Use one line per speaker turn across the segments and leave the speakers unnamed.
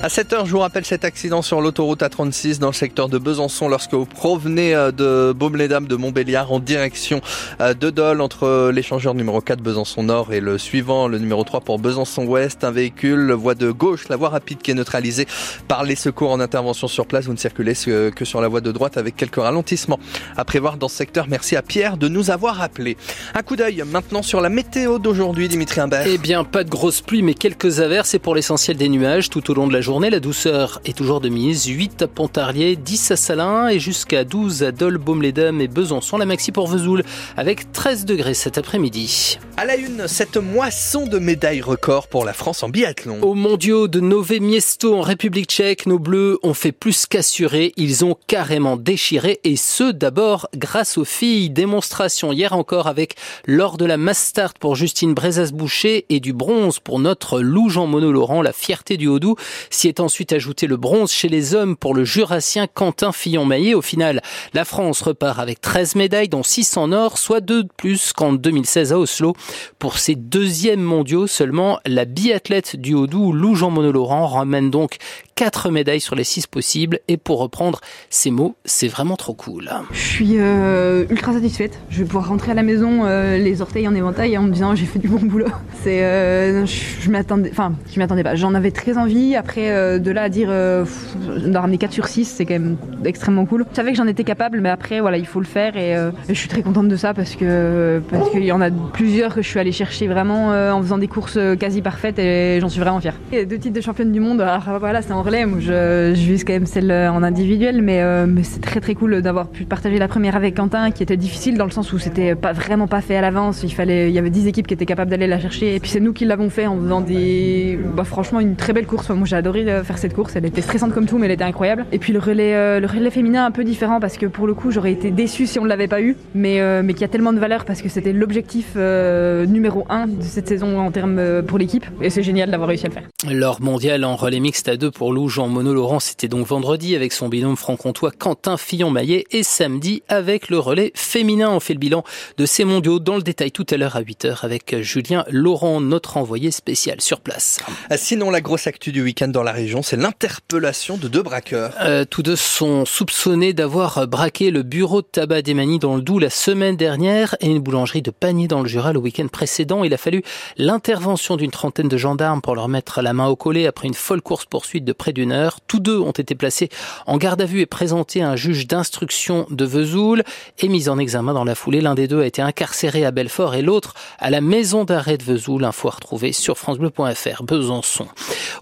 À 7h, je vous rappelle cet accident sur l'autoroute A36 dans le secteur de Besançon lorsque vous provenez euh, de Baume-les-Dames de Montbéliard en direction euh, de Dole entre l'échangeur numéro 4 Besançon Nord et le suivant, le numéro 3 pour Besançon Ouest. Un véhicule voie de gauche, la voie rapide qui est neutralisée par les secours en intervention sur place. Vous ne circulez que sur la voie de droite avec quelques ralentissements à prévoir dans ce secteur. Merci à Pierre de nous avoir appelé. Un coup d'œil maintenant sur la météo d'aujourd'hui, Dimitri Imbert.
Eh bien, pas de grosses pluies, mais quelques averses et pour l'essentiel des nuages tout au long de la journée journée, la douceur est toujours de mise. 8 à Pontarlier, 10 à Salins et jusqu'à 12 à Dole, Baume-les-Dames et Besançon. La maxi pour Vesoul avec 13 degrés cet après-midi.
À la une, cette moisson de médailles record pour la France en biathlon.
Au mondiaux de Nové Miesto en République tchèque, nos bleus ont fait plus qu'assurer. Ils ont carrément déchiré et ce d'abord grâce aux filles. Démonstration hier encore avec lors de la mass start pour Justine Brezas-Boucher et du bronze pour notre Lou Jean Monod Laurent, la fierté du Haut-Doubs. S'y est ensuite ajouté le bronze chez les hommes pour le jurassien Quentin Fillon-Maillet. Au final, la France repart avec 13 médailles, dont 6 en or, soit 2 de plus qu'en 2016 à Oslo. Pour ses deuxièmes mondiaux seulement, la biathlète du Haut-Doubs, Lou Jean Monod-Laurent, ramène donc 4 médailles sur les 6 possibles. Et pour reprendre ces mots, c'est vraiment trop cool.
Je suis euh, ultra satisfaite. Je vais pouvoir rentrer à la maison euh, les orteils en éventail en me disant j'ai fait du bon boulot. C'est, euh, je, m'attendais, enfin, je m'attendais pas. J'en avais très envie. Après, de là à dire de ramener 4 sur 6, c'est quand même extrêmement cool. Je savais que j'en étais capable, mais après, voilà, il faut le faire et, je suis très contente de ça parce que parce qu'il y en a plusieurs que je suis allée chercher vraiment en faisant des courses quasi parfaites et j'en suis vraiment fière. deux titres de championne du monde, alors voilà, c'est en je, vise quand même celle euh, en individuel, mais, euh, mais c'est très très cool d'avoir pu partager la première avec Quentin, qui était difficile dans le sens où c'était pas vraiment pas fait à l'avance. Il fallait, il y avait 10 équipes qui étaient capables d'aller la chercher, et puis c'est nous qui l'avons fait en faisant des, bah, franchement une très belle course. moi j'ai adoré euh, faire cette course. Elle était stressante comme tout, mais elle était incroyable. Et puis le relais, le relais féminin un peu différent parce que pour le coup j'aurais été déçue si on ne l'avait pas eu, mais mais qui a tellement de valeur parce que c'était l'objectif numéro 1 de cette saison en termes pour l'équipe, et c'est génial d'avoir réussi à le faire.
L'or mondial en relais mixte à deux pour Jean Monod Laurent, c'était donc vendredi avec son binôme franc-comtois Quentin Fillon-Maillet et samedi avec le relais féminin. On fait le bilan de ces mondiaux dans le détail tout à l'heure à 8h avec Julien Laurent, notre envoyé spécial sur place.
Ah, sinon, la grosse actu du week-end dans la région, c'est l'interpellation de deux braqueurs.
Euh, tous deux sont soupçonnés d'avoir braqué le bureau de tabac d'Emani dans le Doubs la semaine dernière et une boulangerie de Panier dans le Jura le week-end précédent. Il a fallu l'intervention d'une trentaine de gendarmes pour leur mettre la main au collet après une folle course-poursuite de près d'une heure. Tous deux ont été placés en garde à vue et présentés à un juge d'instruction de Vesoul et mis en examen dans la foulée. L'un des deux a été incarcéré à Belfort et l'autre à la maison d'arrêt de Vesoul. Info à retrouver sur francebleu.fr. Besançon.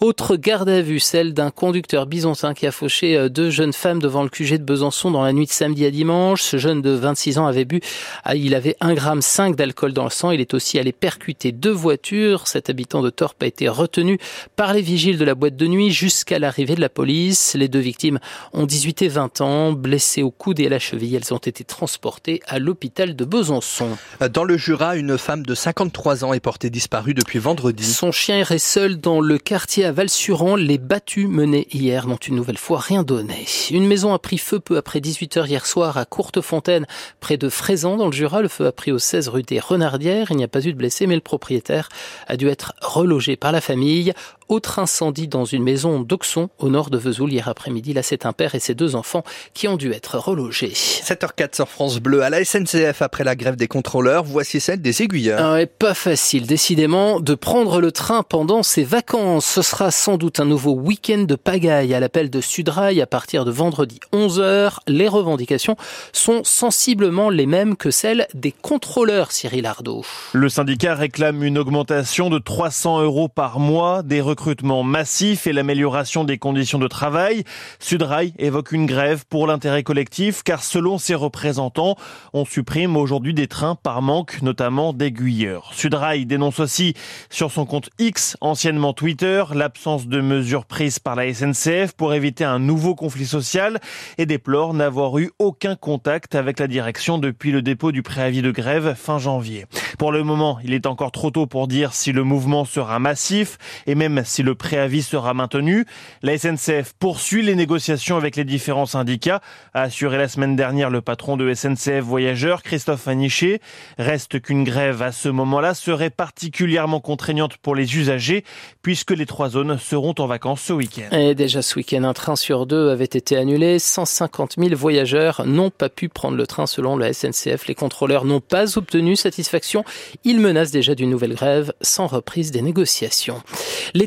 Autre garde à vue, celle d'un conducteur bisontin qui a fauché euh, deux jeunes femmes devant le QG de Besançon dans la nuit de samedi à dimanche. Ce jeune de 26 ans avait bu, ah, il avait 1 gramme 5 d'alcool dans le sang. Il est aussi allé percuter deux voitures. Cet habitant de Torpe a été retenu par les vigiles de la boîte de nuit jusqu'à l'arrivée de la police. Les deux victimes ont 18 et 20 ans, blessées au coude et à la cheville. Elles ont été transportées à l'hôpital de Besançon.
Dans le Jura, une femme de 53 ans est portée disparue depuis vendredi.
Son chien errait seul dans le quartier à Valsuran. Les battues menées hier n'ont une nouvelle fois rien donné. Une maison a pris feu peu après 18h hier soir à Courtefontaine, près de Frézan dans le Jura. Le feu a pris au 16 rue des Renardières. Il n'y a pas eu de blessés, mais le propriétaire a dû être relogé par la famille. Autre incendie dans une maison d'Auxon, au nord de Vesoul, hier après-midi. Là, c'est un père et ses deux enfants qui ont dû être relogés.
7h04 sur France Bleu. À la SNCF, après la grève des contrôleurs, voici celle des aiguilleurs.
Ah pas facile, décidément, de prendre le train pendant ses vacances. Ce sera sans doute un nouveau week-end de pagaille à l'appel de Sudrail à partir de vendredi 11h. Les revendications sont sensiblement les mêmes que celles des contrôleurs, Cyril Ardo.
Le syndicat réclame une augmentation de 300 euros par mois, des recrutement massif et l'amélioration des conditions de travail. Sudrail évoque une grève pour l'intérêt collectif car selon ses représentants, on supprime aujourd'hui des trains par manque notamment d'aiguilleurs. Sudrail dénonce aussi sur son compte X, anciennement Twitter, l'absence de mesures prises par la SNCF pour éviter un nouveau conflit social et déplore n'avoir eu aucun contact avec la direction depuis le dépôt du préavis de grève fin janvier. Pour le moment, il est encore trop tôt pour dire si le mouvement sera massif et même si le préavis sera maintenu. La SNCF poursuit les négociations avec les différents syndicats, a assuré la semaine dernière le patron de SNCF Voyageurs, Christophe Aniché. Reste qu'une grève à ce moment-là serait particulièrement contraignante pour les usagers, puisque les trois zones seront en vacances ce week-end.
Et déjà ce week-end, un train sur deux avait été annulé. 150 000 voyageurs n'ont pas pu prendre le train selon la SNCF. Les contrôleurs n'ont pas obtenu satisfaction. Ils menacent déjà d'une nouvelle grève sans reprise des négociations.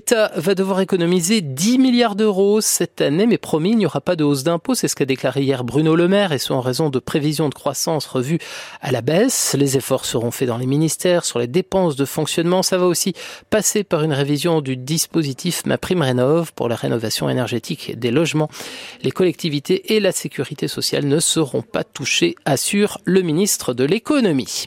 L'État va devoir économiser 10 milliards d'euros cette année, mais promis, il n'y aura pas de hausse d'impôts. C'est ce qu'a déclaré hier Bruno Le Maire, et ce en raison de prévisions de croissance revues à la baisse. Les efforts seront faits dans les ministères sur les dépenses de fonctionnement. Ça va aussi passer par une révision du dispositif MaPrimeRénov pour la rénovation énergétique des logements. Les collectivités et la sécurité sociale ne seront pas touchées, assure le ministre de l'économie.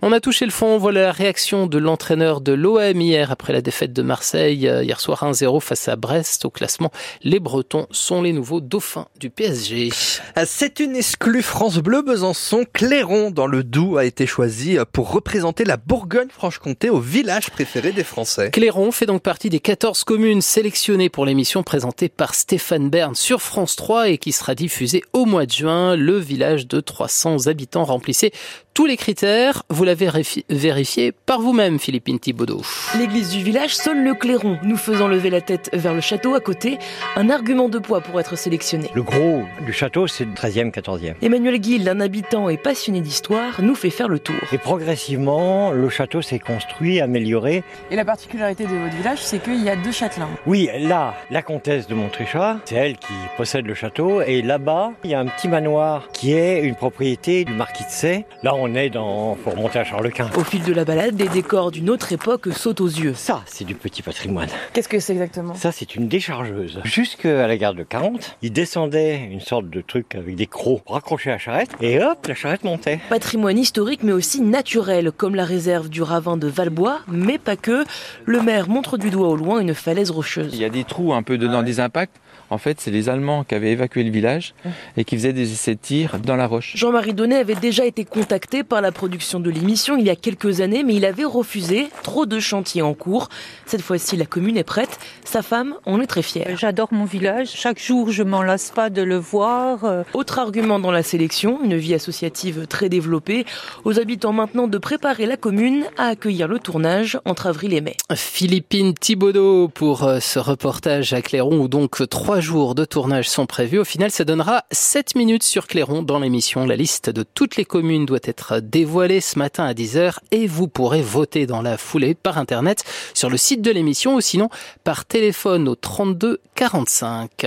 On a touché le fond. Voilà la réaction de l'entraîneur de l'OM hier après la défaite de Marseille hier soir 1-0 face à Brest au classement. Les Bretons sont les nouveaux dauphins du PSG.
Euh, c'est une exclue France Bleu Besançon. Clairon dans le Doubs a été choisi euh, pour représenter la Bourgogne-Franche-Comté au village préféré des Français.
Clairon fait donc partie des 14 communes sélectionnées pour l'émission présentée par Stéphane Bern sur France 3 et qui sera diffusée au mois de juin. Le village de 300 habitants remplissait tous les critères. Vous l'avez vérifié par vous-même, Philippine Thibaudot.
L'église du village sonne le clairon, nous faisant lever la tête vers le château à côté, un argument de poids pour être sélectionné.
Le gros du château, c'est le 13e, 14e.
Emmanuel Guil, un habitant et passionné d'histoire, nous fait faire le tour.
Et progressivement, le château s'est construit, amélioré.
Et la particularité de votre village, c'est qu'il y a deux châtelains.
Oui, là, la comtesse de Montréchat, c'est elle qui possède le château. Et là-bas, il y a un petit manoir qui est une propriété du marquis de Sey. Là, on est dans, faut remonter à Charles Quint.
Au fil de la balade, des décors d'une autre époque sautent aux yeux.
Ça, c'est du petit patrimoine.
Qu'est-ce que c'est exactement?
Ça, c'est une déchargeuse. Jusqu'à la gare de 40, il descendait une sorte de truc avec des crocs raccrochés à la charrette, et hop, la charrette montait.
Patrimoine historique, mais aussi naturel, comme la réserve du ravin de Valbois, mais pas que. Le maire montre du doigt au loin une falaise rocheuse.
Il y a des trous un peu dedans, des impacts. En fait, c'est les Allemands qui avaient évacué le village et qui faisaient des essais de tir dans la roche.
Jean-Marie Donnet avait déjà été contacté par la production de l'émission il y a quelques années, mais il avait refusé. Trop de chantiers en cours. Cette fois-ci, la commune est prête. Sa femme en est très fière.
J'adore mon village. Chaque jour, je m'en lasse pas de le voir.
Autre argument dans la sélection, une vie associative très développée. Aux habitants maintenant de préparer la commune à accueillir le tournage entre avril et mai.
Philippine Thibaudot pour euh, ce reportage à Clairon où donc trois jours de tournage sont prévus. Au final, ça donnera 7 minutes sur Clairon dans l'émission. La liste de toutes les communes doit être dévoilée ce matin à 10h et vous pourrez voter dans la foulée par Internet sur le site de l'émission ou sinon par téléphone au 32 45.